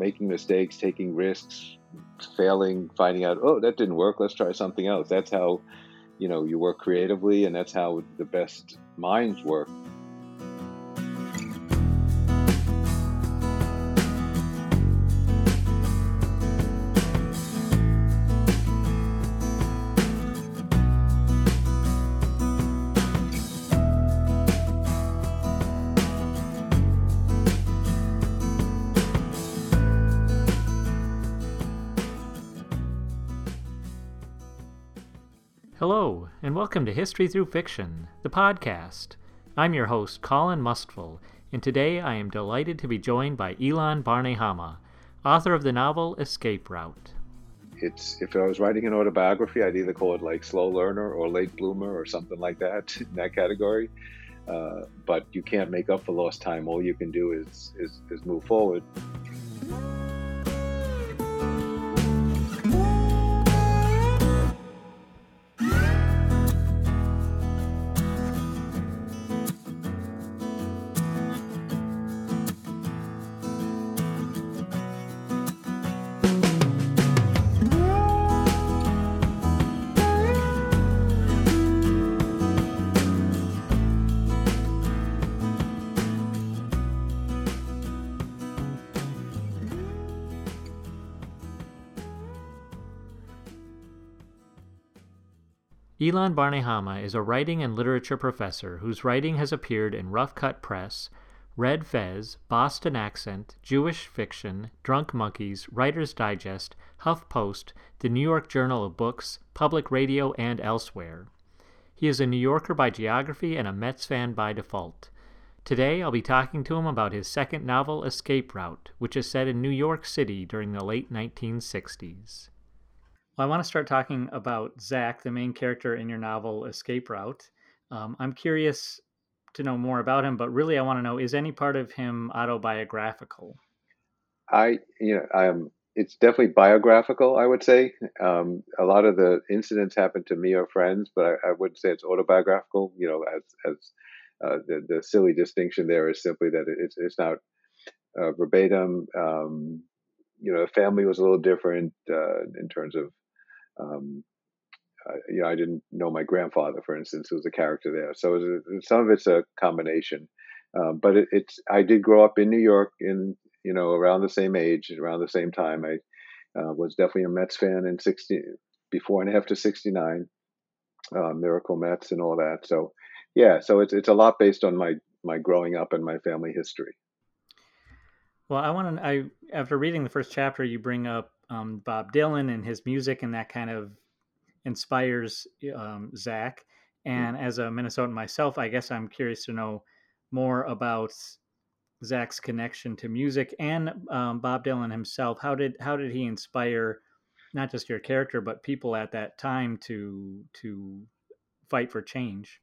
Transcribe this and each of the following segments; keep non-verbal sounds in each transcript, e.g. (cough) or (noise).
making mistakes, taking risks, failing, finding out, oh, that didn't work. Let's try something else. That's how, you know, you work creatively, and that's how the best minds work. Welcome to History Through Fiction, the podcast. I'm your host, Colin Mustful, and today I am delighted to be joined by Ilan Barnehama, author of the novel Escape Route. It's if I was writing an autobiography, I'd either call it like slow learner or late bloomer or something like that (laughs) in that category. Uh, but you can't make up for lost time. All you can do is is, is move forward. Ilan Barnehama is a writing and literature professor whose writing has appeared in Rough Cut Press, Red Fez, Boston Accent, Jewish Fiction, Drunk Monkeys, Writer's Digest, Huff Post, the New York Journal of Books, Public Radio, and elsewhere. He is a New Yorker by geography and a Mets fan by default. Today I'll be talking to him about his second novel, Escape Route, which is set in New York City during the late 1960s. Well, I want to start talking about Zach, the main character in your novel Escape Route. Um, I'm curious to know more about him, but really I want to know is any part of him autobiographical? I, you know, I'm. It's definitely biographical. I would say um, a lot of the incidents happened to me or friends, but I, I wouldn't say it's autobiographical. You know, as as uh, the the silly distinction there is simply that it's it's not uh, verbatim. Um, you know, the family was a little different uh, in terms of um, you know, I didn't know my grandfather, for instance, who was a character there. So was, some of it's a combination, um, but it, it's. I did grow up in New York, in you know, around the same age, around the same time. I uh, was definitely a Mets fan in sixty, before and after '69, uh, Miracle Mets and all that. So, yeah, so it's it's a lot based on my my growing up and my family history. Well, I want to. I after reading the first chapter, you bring up um, Bob Dylan and his music, and that kind of inspires um, Zach. Mm. And as a Minnesotan myself, I guess I'm curious to know more about Zach's connection to music and um, Bob Dylan himself. How did how did he inspire not just your character but people at that time to to fight for change?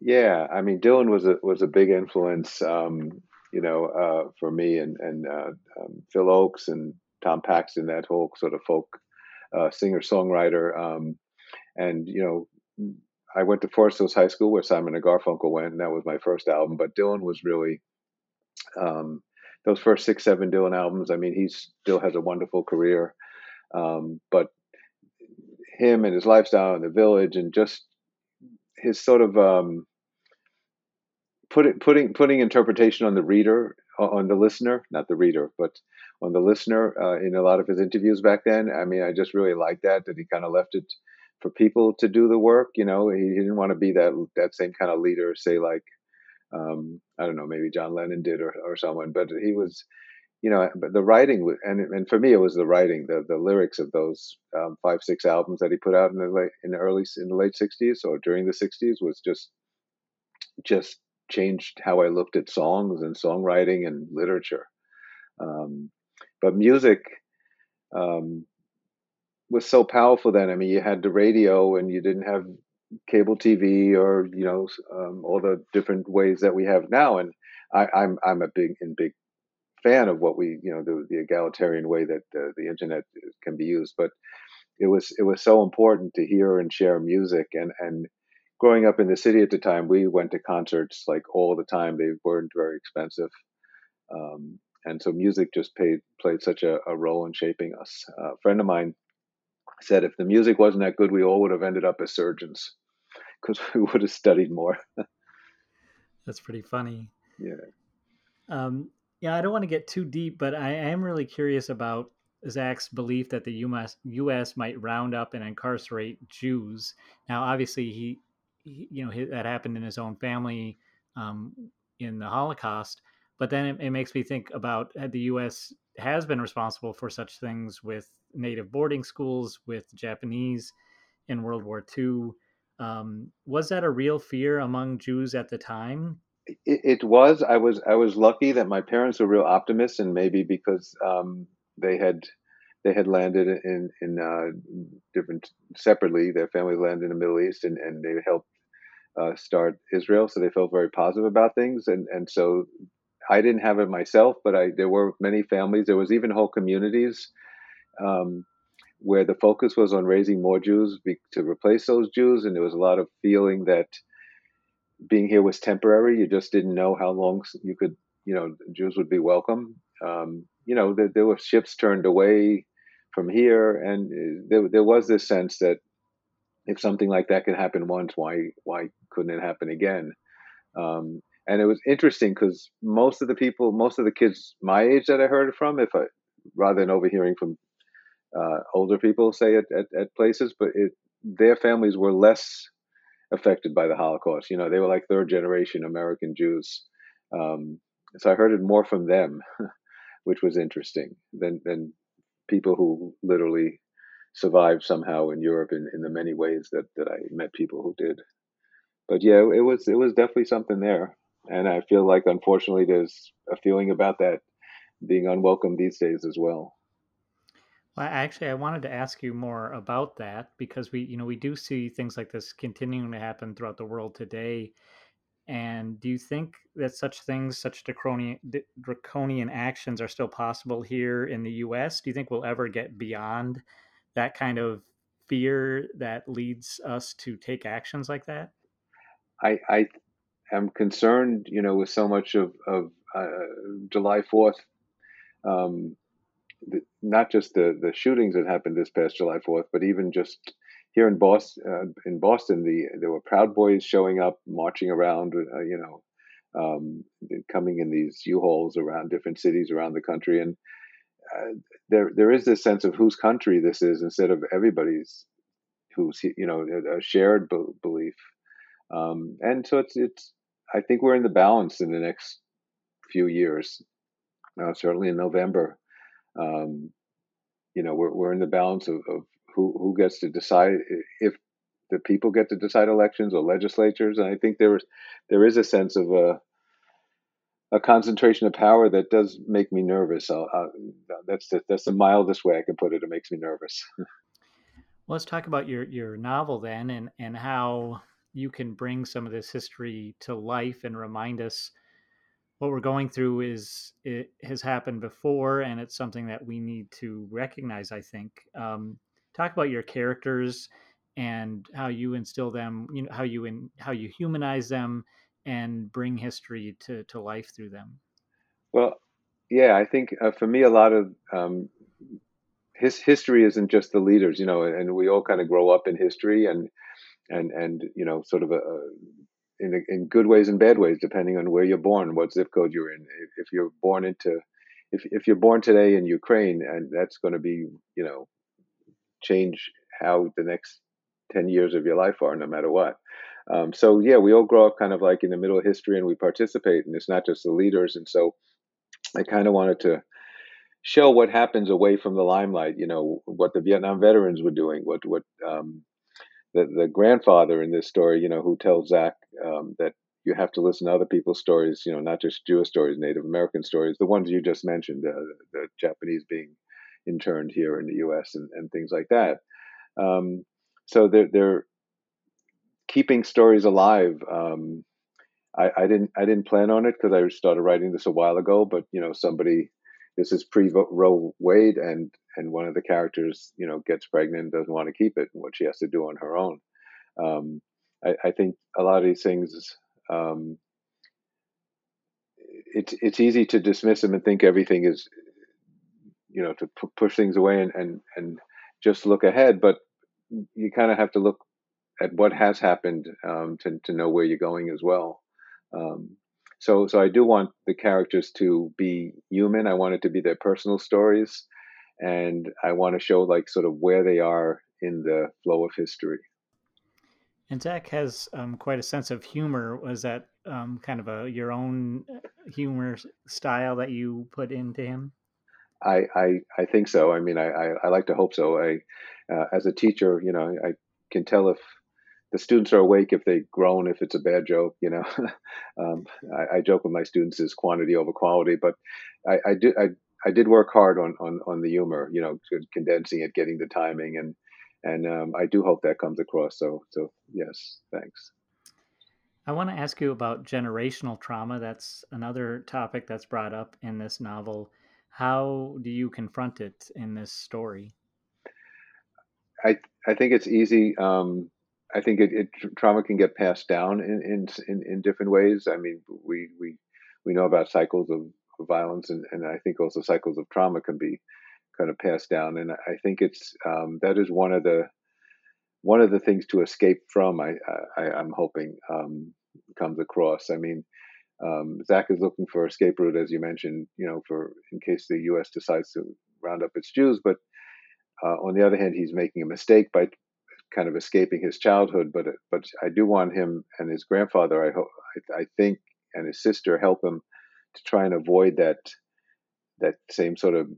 Yeah, I mean Dylan was a was a big influence, um, you know, uh, for me and and uh, um, Phil Ochs and Tom Paxton, that whole sort of folk uh, singer songwriter. Um, and you know, I went to Forest Hills High School where Simon and Garfunkel went, and that was my first album. But Dylan was really um, those first six, seven Dylan albums. I mean, he still has a wonderful career, um, but him and his lifestyle in the village and just his sort of um, put putting putting interpretation on the reader on the listener, not the reader, but on the listener uh, in a lot of his interviews back then. I mean, I just really liked that that he kind of left it for people to do the work. You know, he, he didn't want to be that that same kind of leader, say like um, I don't know, maybe John Lennon did or or someone, but he was. You know, but the writing and and for me it was the writing, the the lyrics of those um, five six albums that he put out in the late in the early in the late '60s or during the '60s was just just changed how I looked at songs and songwriting and literature. Um, but music um, was so powerful then. I mean, you had the radio and you didn't have cable TV or you know um, all the different ways that we have now. And I, am I'm, I'm a big big fan of what we you know the, the egalitarian way that the, the internet can be used. But it was it was so important to hear and share music and and growing up in the city at the time, we went to concerts like all the time. They weren't very expensive. Um, and so music just played played such a, a role in shaping us. Uh, a friend of mine said if the music wasn't that good, we all would have ended up as surgeons because (laughs) we would have studied more. That's pretty funny. Yeah. Um, yeah, I don't want to get too deep, but I am really curious about Zach's belief that the US, U.S. might round up and incarcerate Jews. Now, obviously, he, he you know, that happened in his own family um, in the Holocaust. But then it, it, makes me think about the U.S. has been responsible for such things with native boarding schools, with Japanese in World War II. Um, was that a real fear among Jews at the time? It, it, was. I was. I was lucky that my parents were real optimists, and maybe because um, they had they had landed in in uh, different separately. Their family landed in the Middle East, and, and they helped uh, start Israel, so they felt very positive about things. And and so I didn't have it myself, but I there were many families. There was even whole communities um, where the focus was on raising more Jews be, to replace those Jews, and there was a lot of feeling that being here was temporary. You just didn't know how long you could, you know, Jews would be welcome. Um, you know, there, there, were ships turned away from here, and uh, there, there was this sense that if something like that could happen once, why why couldn't it happen again? Um, and it was interesting because most of the people, most of the kids my age that I heard from, if I rather than overhearing from uh, older people say it at, at places, but it, their families were less affected by the Holocaust. You know, they were like third generation American Jews. Um, so I heard it more from them, (laughs) which was interesting than than people who literally survived somehow in Europe in, in the many ways that, that I met people who did. But yeah, it was it was definitely something there. And I feel like unfortunately there's a feeling about that being unwelcome these days as well. Well, actually, I wanted to ask you more about that because we, you know, we do see things like this continuing to happen throughout the world today. And do you think that such things, such draconian, draconian actions, are still possible here in the U.S.? Do you think we'll ever get beyond that kind of fear that leads us to take actions like that? I, I am concerned, you know, with so much of, of uh, July 4th um, not just the the shootings that happened this past July Fourth, but even just here in Boston, uh, in Boston, the there were Proud Boys showing up, marching around, uh, you know, um, coming in these U-Hauls around different cities around the country, and uh, there there is this sense of whose country this is instead of everybody's, who's you know a shared be- belief, um, and so it's it's I think we're in the balance in the next few years, uh, certainly in November um, you know, we're, we're in the balance of, of who, who gets to decide if the people get to decide elections or legislatures. And I think there is, there is a sense of a, a concentration of power that does make me nervous. I'll, I'll, that's the, that's the mildest way I can put it. It makes me nervous. (laughs) let's talk about your your novel then, and and how you can bring some of this history to life and remind us what we're going through is it has happened before and it's something that we need to recognize i think. Um, talk about your characters and how you instill them you know how you in how you humanize them and bring history to, to life through them. Well yeah i think uh, for me a lot of um, his history isn't just the leaders you know and we all kind of grow up in history and and and you know sort of a, a in, in good ways and bad ways, depending on where you're born, what zip code you're in. If, if you're born into, if, if you're born today in Ukraine, and that's going to be, you know, change how the next 10 years of your life are, no matter what. Um, so yeah, we all grow up kind of like in the middle of history and we participate and it's not just the leaders. And so I kind of wanted to show what happens away from the limelight, you know, what the Vietnam veterans were doing, what, what, um, the, the grandfather in this story, you know, who tells Zach um, that you have to listen to other people's stories, you know, not just Jewish stories, Native American stories, the ones you just mentioned, uh, the Japanese being interned here in the U.S. and, and things like that. Um, so they're, they're keeping stories alive. Um, I, I, didn't I didn't plan on it because I started writing this a while ago, but you know, somebody this is pre Roe Wade, and and one of the characters, you know, gets pregnant, doesn't want to keep it, and what she has to do on her own. Um, I, I, think a lot of these things, um, it's it's easy to dismiss them and think everything is you know to p- push things away and and and just look ahead but you kind of have to look at what has happened um, to to know where you're going as well. Um, so so I do want the characters to be human. I want it to be their personal stories and I want to show like sort of where they are in the flow of history and Zach has um, quite a sense of humor. Was that um, kind of a your own uh, humor style that you put into him? I, I, I think so. I mean, I, I, I like to hope so. I, uh, as a teacher, you know, I can tell if the students are awake, if they groan, if it's a bad joke, you know, (laughs) um, I, I, joke with my students is quantity over quality, but I, I did, I, I did work hard on, on, on the humor, you know, condensing it, getting the timing and, and um, I do hope that comes across. So, so yes, thanks. I want to ask you about generational trauma. That's another topic that's brought up in this novel. How do you confront it in this story? I I think it's easy. Um, I think it, it, trauma can get passed down in, in, in in different ways. I mean, we we we know about cycles of, violence, and, and I think also cycles of trauma can be kind of passed down. And I think it's um, that is one of the one of the things to escape from. I, I am hoping um, comes across. I mean, um, Zach is looking for escape route, as you mentioned. You know, for in case the U.S. decides to round up its Jews, but uh, on the other hand, he's making a mistake by kind of escaping his childhood. But but I do want him and his grandfather. I hope I, I think and his sister help him to try and avoid that that same sort of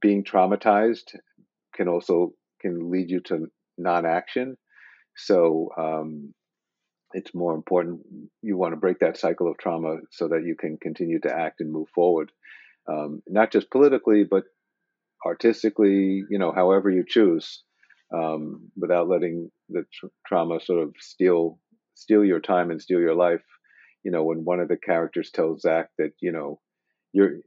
being traumatized can also can lead you to non-action. So um, it's more important. You want to break that cycle of trauma so that you can continue to act and move forward, um, not just politically, but artistically. You know, however you choose, um, without letting the tra- trauma sort of steal steal your time and steal your life. You know, when one of the characters tells Zach that you know you're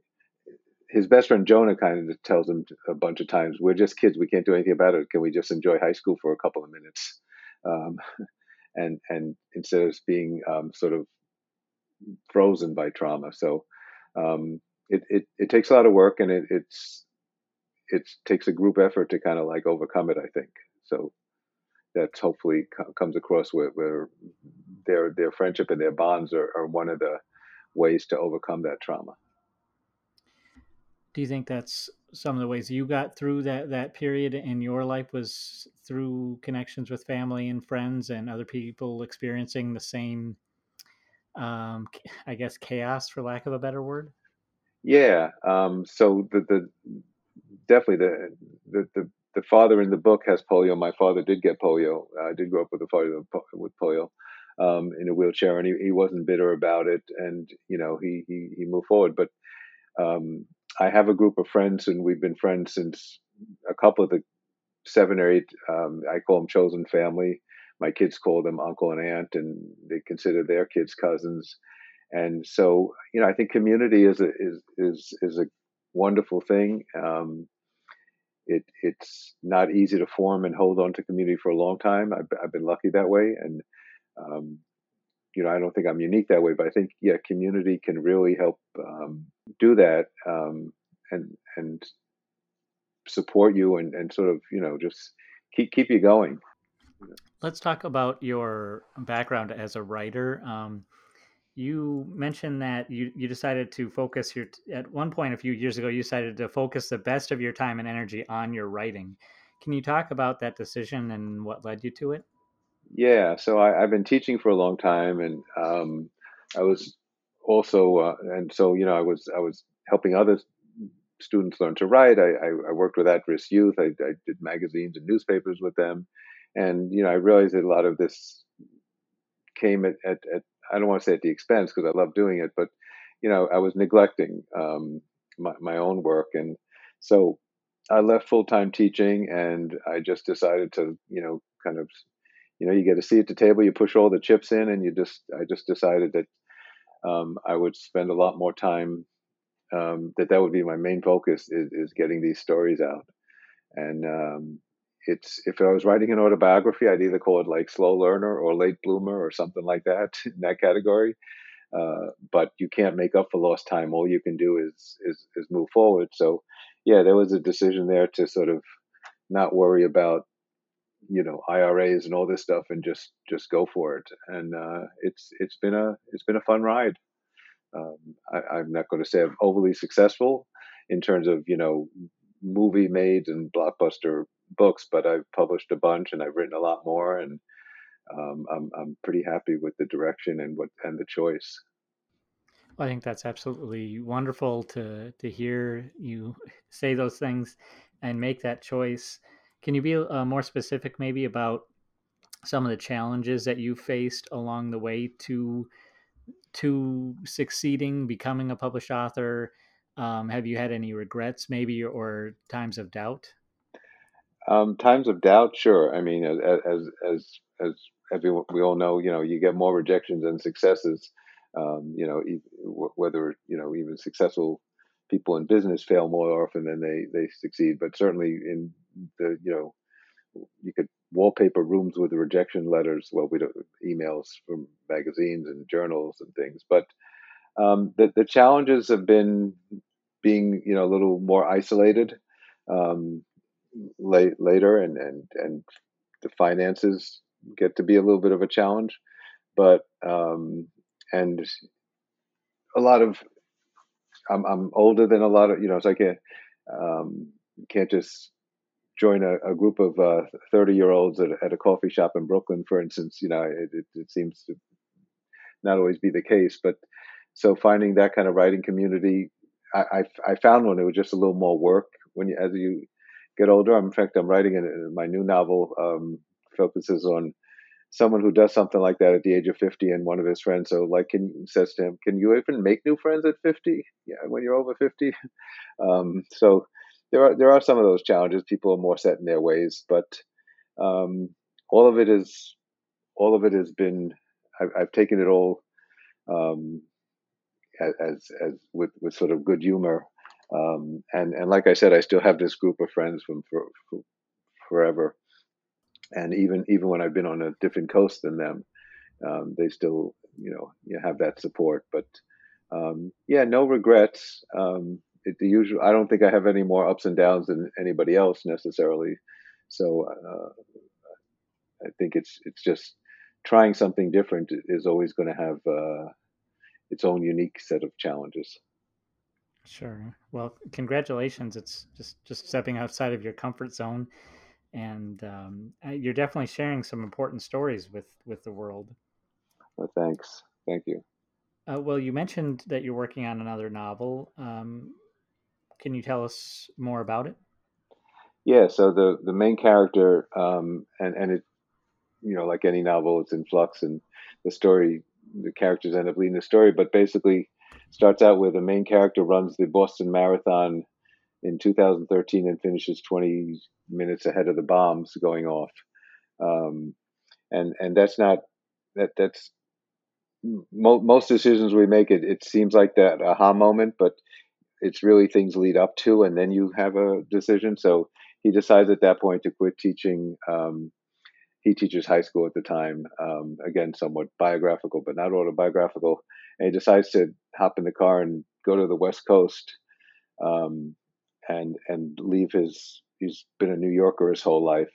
his best friend Jonah kind of tells him a bunch of times, "We're just kids. We can't do anything about it. Can we just enjoy high school for a couple of minutes?" Um, (laughs) and and instead of being um, sort of frozen by trauma, so um, it, it it takes a lot of work, and it it's it takes a group effort to kind of like overcome it. I think so. That hopefully comes across where, where their their friendship and their bonds are, are one of the ways to overcome that trauma. Do you think that's some of the ways you got through that that period in your life was through connections with family and friends and other people experiencing the same um, i guess chaos for lack of a better word? Yeah um, so the, the definitely the, the the the father in the book has polio my father did get polio i did grow up with a father with polio um, in a wheelchair and he, he wasn't bitter about it and you know he he, he moved forward but um, I have a group of friends, and we've been friends since a couple of the seven or eight. Um, I call them chosen family. My kids call them uncle and aunt, and they consider their kids cousins. And so, you know, I think community is a is is is a wonderful thing. Um, it it's not easy to form and hold on to community for a long time. I've, I've been lucky that way, and um, you know, I don't think I'm unique that way, but I think yeah, community can really help um, do that um, and and support you and, and sort of you know just keep keep you going. Let's talk about your background as a writer. You mentioned that you, you decided to focus your at one point a few years ago you decided to focus the best of your time and energy on your writing. Can you talk about that decision and what led you to it? Yeah so I, have been teaching for a long time and um, i was also uh, and so you know i was i was helping other students learn to write. I i, I worked with at-risk youth. I, I, did magazines and newspapers with them. And you know i realized that a lot of this came at, at, at i don't want to say at the expense because i love doing it but you know i was neglecting um, my, my own work and so i left full-time teaching and i just decided to you know kind of you know you get a seat at the table you push all the chips in and you just i just decided that um, I would spend a lot more time. Um, that that would be my main focus is, is getting these stories out, and um, it's if I was writing an autobiography, I'd either call it like slow learner or late bloomer or something like that (laughs) in that category. uh, but you can't make up for lost time. All you can do is is is move forward. So, yeah, there was a decision there to sort of not worry about you know IRAs and all this stuff and just just go for it. And uh, it's it's been a it's been a fun ride. Um, I, am not going to say I'm overly successful in terms of you know movie made and blockbuster books, but I've published a bunch and I've written a lot more, and um, I'm I'm pretty happy with the direction and what and the choice. I think that's absolutely wonderful to to hear you say those things and make that choice. Can you be uh, more specific, maybe about some of the challenges that you faced along the way to to succeeding, becoming a published author? Um, have you had any regrets, maybe, or times of doubt? Um, times of doubt, sure. I mean, as as as as we all know, you know, you get more rejections than successes. Um, you know, whether you know even successful people in business fail more often than they they succeed. But certainly in the you know, you could wallpaper rooms with rejection letters. Well, we don't emails from magazines and journals and things. But um, the the challenges have been being you know a little more isolated um, late, later, and and and the finances get to be a little bit of a challenge. But um, and a lot of I'm I'm older than a lot of you know, so I can't um, can't just join a, a group of uh, year olds at, at, a coffee shop in Brooklyn, for instance. You know, it, it, it, seems to not always be the case, but so finding that kind of writing community, I, I, I found one. It was just a little more work when you as you get older. I'm, in fact, I'm writing a, my new novel um, focuses on someone who does something like that at the age of 50 and one of his friends. So like can says to him can you even make new friends at 50 yeah when you're over 50 (laughs) um, so there are there are some of those challenges. People are more set in their ways but um, all of it is all of it has been i've, I've taken it all um, as as with with sort of good humor um, and and like i said i still have this group of friends from for, for forever and even even when I've been on a different coast than them, um, they still you know you have that support. But um, yeah, no regrets. Um, it, the usual. I don't think I have any more ups and downs than anybody else necessarily. So uh, I think it's it's just trying something different is always going to have uh, its own unique set of challenges. Sure. Well, congratulations. It's just just stepping outside of your comfort zone and um, you're definitely sharing some important stories with with the world. Well, thanks, thank you. Uh, well, you mentioned that you're working on another novel. Um, can you tell us more about it? Yeah, so the the main character, um, and and it, you know, like any novel, it's in flux, and the story, the characters end up leading the story. But basically, starts out with the main character runs the Boston Marathon in 2013 and finishes 20 minutes ahead of the bombs going off. Um, and and that's not that that's mo- most decisions we make. It it seems like that aha moment, but it's really things lead up to, and then you have a decision. So he decides at that point to quit teaching. Um, he teaches high school at the time. Um, again, somewhat biographical, but not autobiographical. And he decides to hop in the car and go to the West Coast um, and and leave his he's been a New Yorker his whole life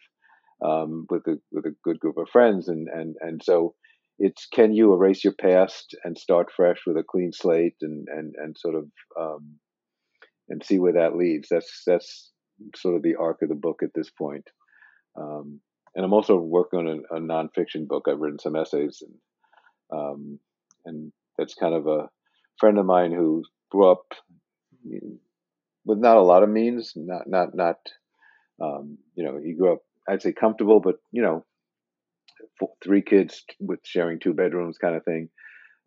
um, with a with a good group of friends, and and and so it's can you erase your past and start fresh with a clean slate and and and sort of um, and see where that leads. That's that's sort of the arc of the book at this point. Um, and I'm also working on a, a, nonfiction book. I've written some essays, and um, and that's kind of a friend of mine who grew up with not a lot of means, not not not um, you know, he grew up, I'd say comfortable, but you know, four, three kids with sharing two bedrooms kind of thing.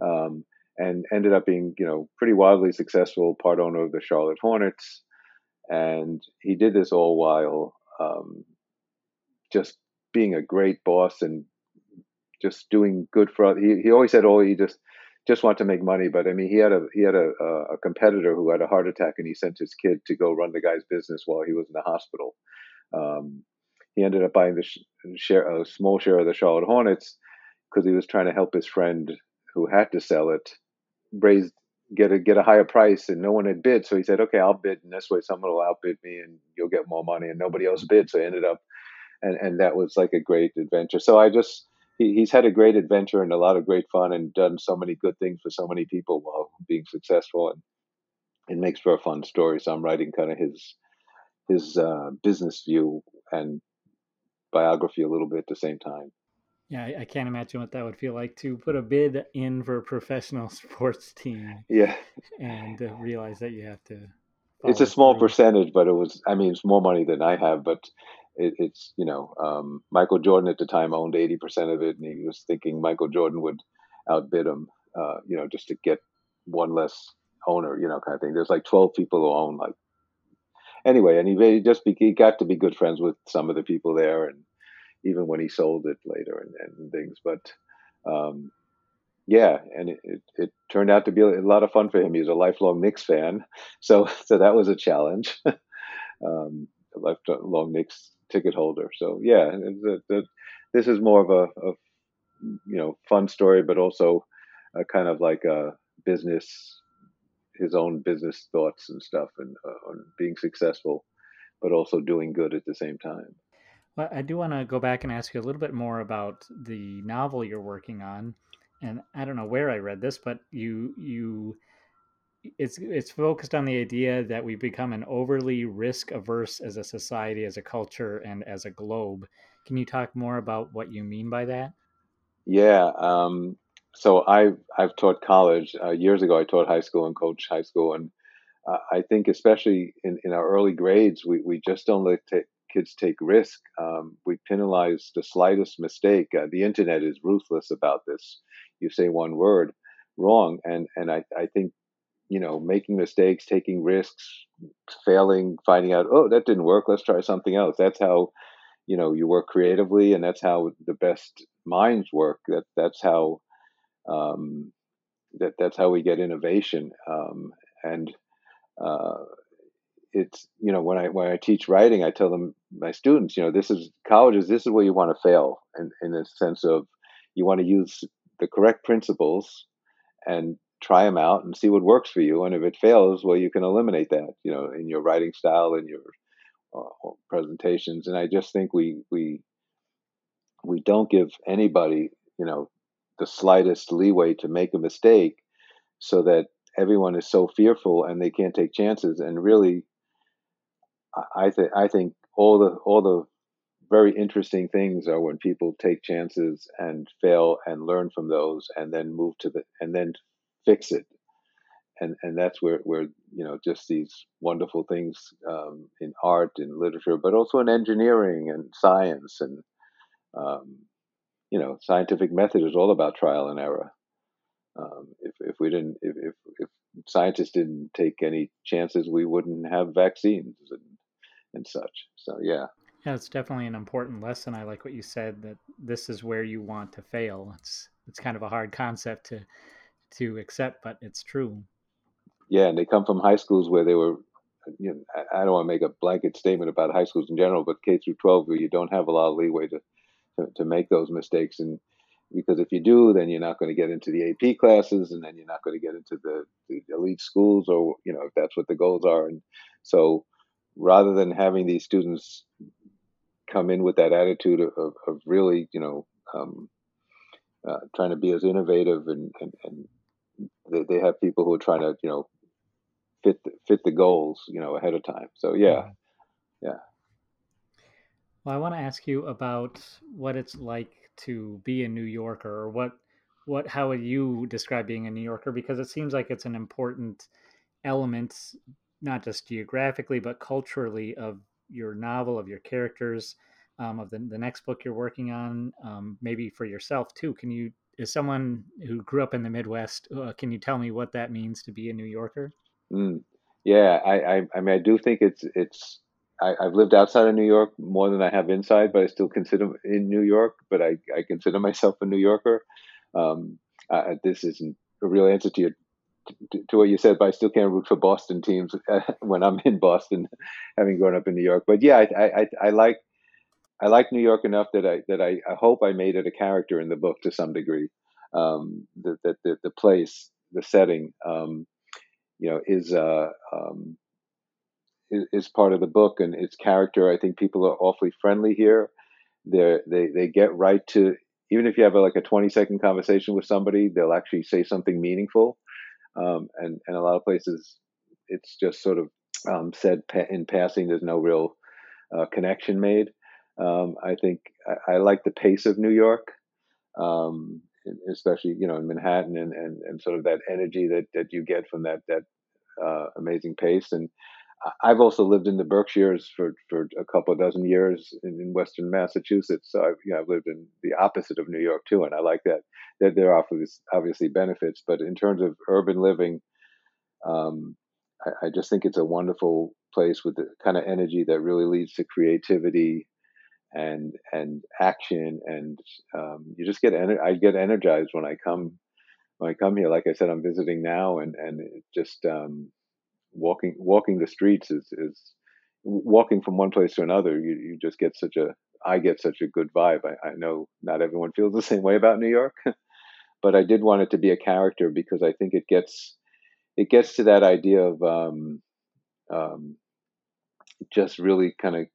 Um, and ended up being, you know, pretty wildly successful part owner of the Charlotte Hornets. And he did this all while um, just being a great boss and just doing good for. He he always said, "Oh, he just just want to make money." But I mean, he had a he had a, a competitor who had a heart attack, and he sent his kid to go run the guy's business while he was in the hospital. Um, he ended up buying the sh- share, a small share of the Charlotte Hornets because he was trying to help his friend who had to sell it raise get a get a higher price, and no one had bid. So he said, "Okay, I'll bid, and this way someone will outbid me, and you'll get more money." And nobody else bid, so I ended up, and and that was like a great adventure. So I just he, he's had a great adventure and a lot of great fun, and done so many good things for so many people while being successful, and it makes for a fun story. So I'm writing kind of his his uh, business view and biography a little bit at the same time. Yeah, I, I, can't imagine what that would feel like to put a bid in for a professional (laughs) sports team. Yeah, and uh, realize that you have to. It's a small through. percentage, but it was. I mean, it's more money than I have, but it, it's you know, um, Michael Jordan at the time owned eighty percent of it, and he was thinking Michael Jordan would outbid him, uh, you know, just to get one less owner, you know, kind of thing. There's like twelve people who own like. Anyway, and he, just be, he got to be good friends with some of the people there, and even when he sold it later and, and things. But um, yeah, and it, it, it, turned out to be a lot of fun for him. He's a lifelong Knicks fan, (laughs) so so that was a challenge. (laughs) um, lifelong Knicks ticket holder. So yeah, it, it, this is more of a, a, you know fun story, but also a kind of like a business, his own business thoughts and stuff, and uh, on being successful, but also doing good at the same time. Well, I do want to go back and ask you a little bit more about the novel you're working on. And I don't know where I read this, but you you it's it's focused on the idea that we've become an overly risk averse as a society, as a culture, and as a globe. Can you talk more about what you mean by that? Yeah. Um, so I've I've taught college uh, years ago. I taught high school and coached high school, and uh, I think especially in, in our early grades, we, we just don't let t- kids take risk. Um, we penalize the slightest mistake. Uh, the internet is ruthless about this. You say one word wrong, and and I, I think you know making mistakes, taking risks, failing, finding out oh that didn't work. Let's try something else. That's how you know you work creatively, and that's how the best minds work. That that's how um, that that's how we get innovation. Um, and uh, it's you know when I when I teach writing, I tell them my students, you know, this is colleges. This is where you want to fail, in in the sense of you want to use the correct principles and try them out and see what works for you. And if it fails, well, you can eliminate that, you know, in your writing style and your uh, presentations. And I just think we we we don't give anybody, you know, the slightest leeway to make a mistake, so that everyone is so fearful and they can't take chances. And really, I think I think all the all the very interesting things are when people take chances and fail and learn from those and then move to the and then fix it and and that's where where you know just these wonderful things um, in art and literature but also in engineering and science and um, you know scientific method is all about trial and error um, if if we didn't if, if, if scientists didn't take any chances we wouldn't have vaccines and and such. So yeah. Yeah, it's definitely an important lesson. I like what you said that this is where you want to fail. It's it's kind of a hard concept to to accept, but it's true. Yeah, and they come from high schools where they were. You know, I don't want to make a blanket statement about high schools in general, but K through 12, where you don't have a lot of leeway to, to, to make those mistakes, and because if you do, then you're not going to get into the AP classes, and then you're not going to get into the, the elite schools, or you know if that's what the goals are. And so rather than having these students come in with that attitude of, of really, you know, um, uh, trying to be as innovative and, and, and they, they, have people who are trying to, you know, fit the, fit the goals, you know, ahead of time. So yeah, yeah. Well, I want to ask you about what it's like to be a New Yorker, or what, what, how would you describe being a New Yorker? Because it seems like it's an important element not just geographically but culturally of your novel of your characters um, of the, the next book you're working on um, maybe for yourself too can you as someone who grew up in the midwest uh, can you tell me what that means to be a new yorker mm. yeah I, I, I mean i do think it's it's I, have lived outside of New York more than I have inside, but I still consider in New York. But I, I consider myself a New Yorker. Um, uh, this isn't a real answer to your to, to, what you said, but I still can't root for Boston teams (laughs) when I'm in Boston, having grown up in New York. But yeah, I, I, I like I like New York enough that I that I, I hope I made it a character in the book to some degree. Um, that, that the, the place the setting, um, you know, is uh, um, is, part of the book and its character. I think people are awfully friendly here. They they they get right to even if you have a, like a 20 second conversation with somebody, they'll actually say something meaningful. Um, and and a lot of places, it's just sort of um, said in passing. There's no real uh, connection made. Um, I think I, I, like the pace of New York, um, especially you know in Manhattan, and, and and sort of that energy that that you get from that that uh, amazing pace. And I've also lived in the Berkshires for, for a couple of dozen years in, in Western Massachusetts. So I've, you know, I've lived in the opposite of New York too, and I like that. That there are obviously benefits, but in terms of urban living, um, I, I, just think it's a wonderful place with the kind of energy that really leads to creativity and and action, and um, you just get ener- I get energized when I come when I come here. Like I said, I'm visiting now, and and just um, walking walking the streets is is walking from one place to another. You you just get such a I get such a good vibe. I, I know not everyone feels the (laughs) same way about New York, (laughs) but I did want it to be a character because I think it gets it gets to that idea of um, um, just really kind of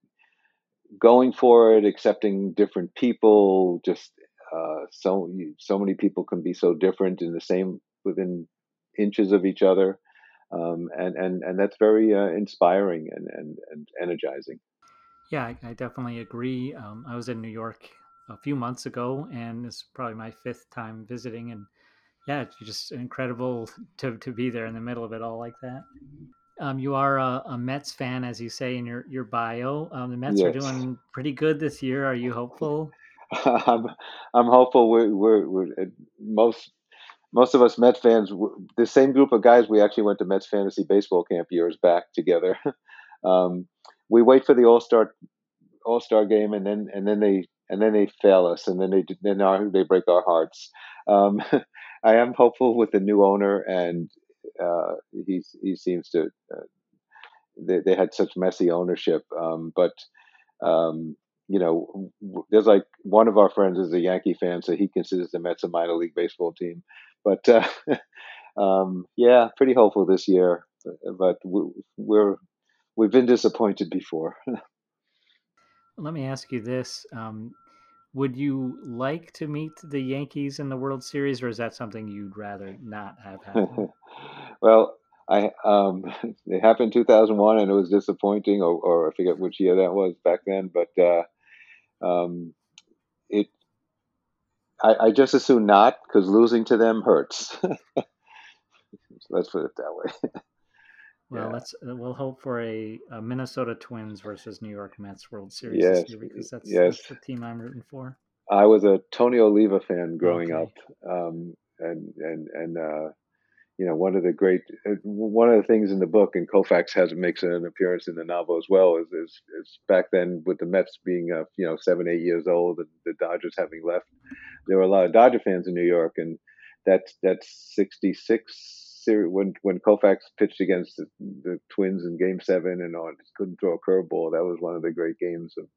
going for it, accepting different people. Just uh, so so many people can be so different in the same within inches of each other um, and and and that's very uh, inspiring and, and and energizing. Yeah, I, I definitely agree. Um, I was in New York a few months ago, and it's probably my fifth time visiting, and yeah, it's just incredible to to be there in the middle of it all like that. Um, you are a, a, Mets fan, as you say in your your bio. Um, the Mets yes. are doing pretty good this year. Are you hopeful? (laughs) I'm I'm hopeful. We're, we're, we're most most of us Met fans, the same group of guys, we actually went to Mets fantasy baseball camp years back together. (laughs) um, we wait for the All Star All Star game, and then and then they and then they fail us, and then they then our, they break our hearts. Um, (laughs) I am hopeful with the new owner, and uh, he he seems to. Uh, they, they had such messy ownership, um, but um, you know, there's like one of our friends is a Yankee fan, so he considers the Mets a minor league baseball team. But uh, (laughs) um, yeah, pretty hopeful this year. But we're we've been disappointed before. (laughs) Let me ask you this: um, Would you like to meet the Yankees in the World Series, or is that something you'd rather not have happen? (laughs) well, I um, (laughs) it happened 2001, and it was disappointing, or, or I forget which year that was back then. But uh, um, it I, I just assume not because losing to them hurts. (laughs) let's put it that way. Well, yeah. let's uh, we'll hope for a, a, Minnesota Twins versus New York Mets World Series yes. because that's, yes. that's the team I'm rooting for. I was a Tony Oliva fan growing okay. up, um, and and and uh, you know, one of the great, uh, one of the things in the book, and Koufax has makes an appearance in the novel as well, is is, is back then with the Mets being, uh, you know, seven, eight years old, and the Dodgers having left, there were a lot of Dodger fans in New York, and that that '66 when when Koufax pitched against the, the, Twins in Game Seven and on couldn't throw a curveball, that was one of the great games of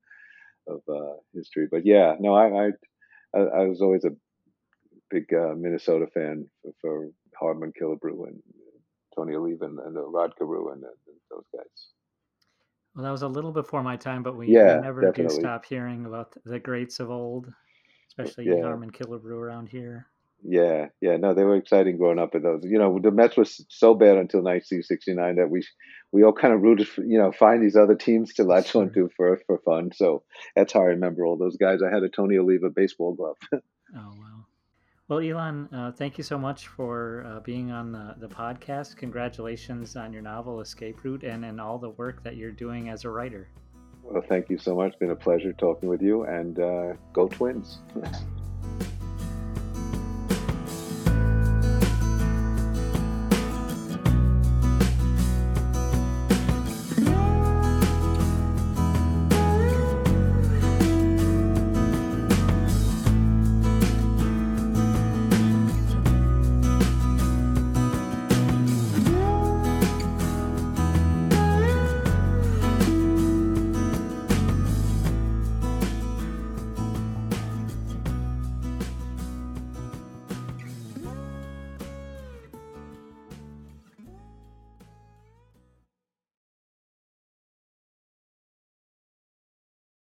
of uh, history. But yeah, no, I, I I was always a big uh, Minnesota fan for, for Harmon Killebrew and Tony Oliva and, and uh, Rod Carew and, and, those guys. Well, that was a little before my time, but we, yeah, never definitely. do stop hearing about the greats of old, especially yeah. Harmon Killebrew around here. Yeah, yeah, no, they were exciting growing up. with those, you know, the Mets was so bad until 1969 that we we all kind of rooted, for, you know, find these other teams to latch onto for for fun. So that's how I remember all those guys. I had a Tony Oliva baseball glove. (laughs) oh wow. Well, Ilan, uh, thank you so much for uh, being on the, the podcast. Congratulations on your novel, Escape Route, and, and all the work that you're doing as a writer. Well, thank you so much. It's been a pleasure talking with you, and uh, go Twins. (laughs)